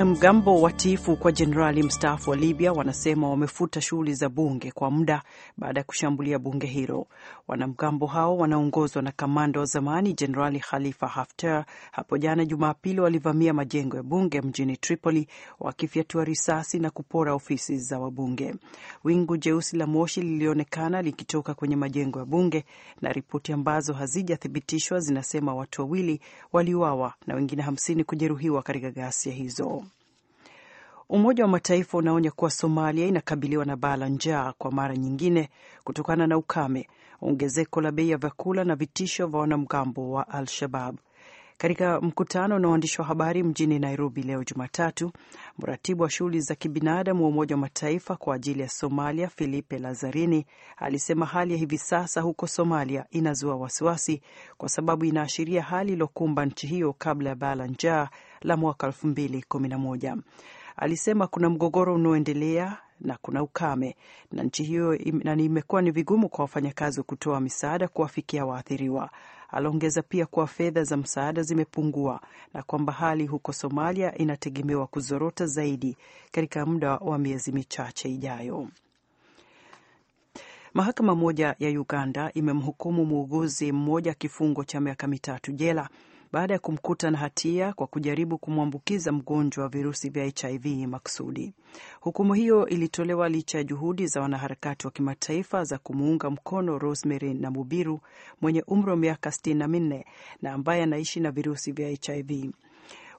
Wanamgambo watiifu kwa jenerali mstaafu wa Libya wanasema wamefuta shughuli za bunge kwa muda baada ya kushambulia bunge hilo. Wanamgambo hao wanaongozwa na kamanda wa zamani Jenerali Khalifa Haftar hapo jana Jumapili walivamia majengo ya bunge mjini Tripoli wakifyatua risasi na kupora ofisi za wabunge. Wingu jeusi la moshi lilionekana likitoka kwenye majengo ya bunge na ripoti ambazo hazijathibitishwa zinasema watu wawili waliuawa na wengine hamsini kujeruhiwa katika ghasia hizo. Umoja wa Mataifa unaonya kuwa Somalia inakabiliwa na baa la njaa kwa mara nyingine kutokana na ukame, ongezeko la bei ya vyakula na vitisho vya wanamgambo wa Al-Shabab. Katika mkutano na waandishi wa habari mjini Nairobi leo Jumatatu, mratibu wa shughuli za kibinadamu wa Umoja wa Mataifa kwa ajili ya Somalia, Filipe Lazarini, alisema hali ya hivi sasa huko Somalia inazua wasiwasi kwa sababu inaashiria hali iliyokumba nchi hiyo kabla ya baa la njaa la mwaka 2011. Alisema kuna mgogoro unaoendelea na kuna ukame na nchi hiyo na imekuwa ni vigumu kwa wafanyakazi wa kutoa misaada kuwafikia waathiriwa. Aliongeza pia kuwa fedha za msaada zimepungua na kwamba hali huko Somalia inategemewa kuzorota zaidi katika muda wa miezi michache ijayo. Mahakama moja ya Uganda imemhukumu muuguzi mmoja kifungo cha miaka mitatu jela baada ya kumkuta na hatia kwa kujaribu kumwambukiza mgonjwa wa virusi vya HIV maksudi. Hukumu hiyo ilitolewa licha ya juhudi za wanaharakati wa kimataifa za kumuunga mkono Rosemary Namubiru mwenye umri wa miaka sitini na minne na ambaye anaishi na virusi vya HIV.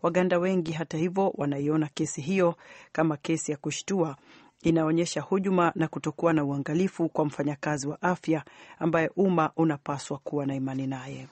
Waganda wengi hata hivyo wanaiona kesi hiyo kama kesi ya kushtua inaonyesha hujuma na kutokuwa na uangalifu kwa mfanyakazi wa afya ambaye umma unapaswa kuwa na imani naye.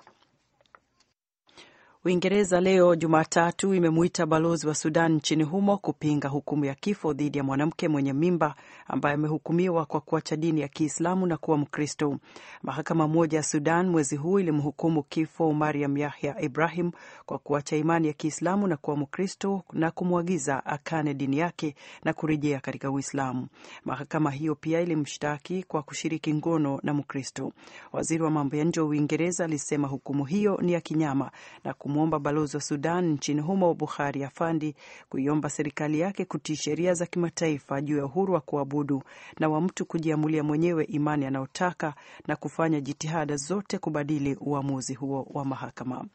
Uingereza leo Jumatatu imemuita balozi wa Sudan nchini humo kupinga hukumu ya kifo dhidi ya mwanamke mwenye mimba ambaye amehukumiwa kwa kuacha dini ya Kiislamu na kuwa Mkristo. Mahakama moja ya Sudan mwezi huu ilimhukumu kifo Mariam Yahya Ibrahim kwa kuacha imani ya Kiislamu na kuwa Mkristo na kumwagiza akane dini yake na kurejea katika Uislamu. Mahakama hiyo pia ilimshtaki kwa kushiriki ngono na Mkristo. Waziri wa mambo ya nje wa Uingereza alisema hukumu hiyo ni ya kinyama na kumwomba balozi wa Sudan nchini humo Bukhari Afandi kuiomba serikali yake kutii sheria za kimataifa juu ya uhuru wa kuabudu na wa mtu kujiamulia mwenyewe imani anayotaka na kufanya jitihada zote kubadili uamuzi huo wa mahakama.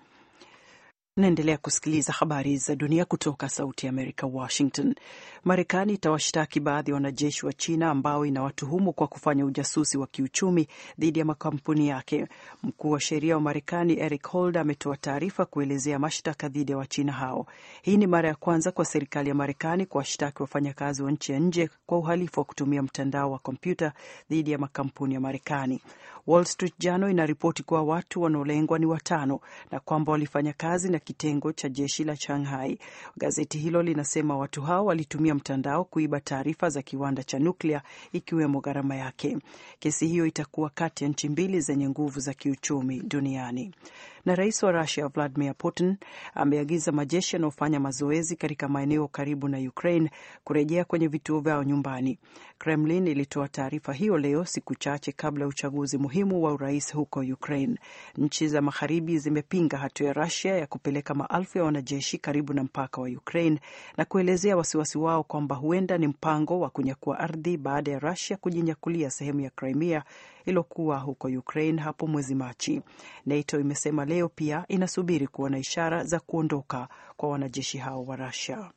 Naendelea kusikiliza habari za dunia kutoka Sauti ya Amerika, Washington. Marekani itawashtaki baadhi ya wanajeshi wa China ambao inawatuhumu kwa kufanya ujasusi wa kiuchumi dhidi ya makampuni yake. Mkuu wa sheria wa Marekani Eric Holder ametoa taarifa kuelezea mashtaka dhidi ya Wachina hao. Hii ni mara ya kwanza kwa serikali ya Marekani kuwashtaki wafanyakazi wa nchi ya nje kwa uhalifu wa kutumia mtandao wa kompyuta dhidi ya makampuni ya Marekani. Wall Street Journal inaripoti kuwa watu wanaolengwa ni watano na kwamba walifanya kazi na kitengo cha jeshi la Shanghai. Gazeti hilo linasema watu hao walitumia mtandao kuiba taarifa za kiwanda cha nuklia ikiwemo gharama yake. Kesi hiyo itakuwa kati ya nchi mbili zenye nguvu za kiuchumi duniani. Na rais wa Rusia Vladimir Putin ameagiza majeshi yanayofanya mazoezi katika maeneo karibu na Ukraine kurejea kwenye vituo vyao nyumbani. Kremlin ilitoa taarifa hiyo leo, siku chache kabla ya uchaguzi muhimu wa urais huko Ukraine. Nchi za magharibi zimepinga hatua ya Rusia ya kupeleka maelfu ya wanajeshi karibu na mpaka wa Ukraine na kuelezea wasiwasi wao kwamba huenda ni mpango wa kunyakua ardhi baada ya Rusia kujinyakulia sehemu ya Crimea iliyokuwa huko Ukraine hapo mwezi Machi. NATO imesema leo pia inasubiri kuona ishara za kuondoka kwa wanajeshi hao wa Rusia.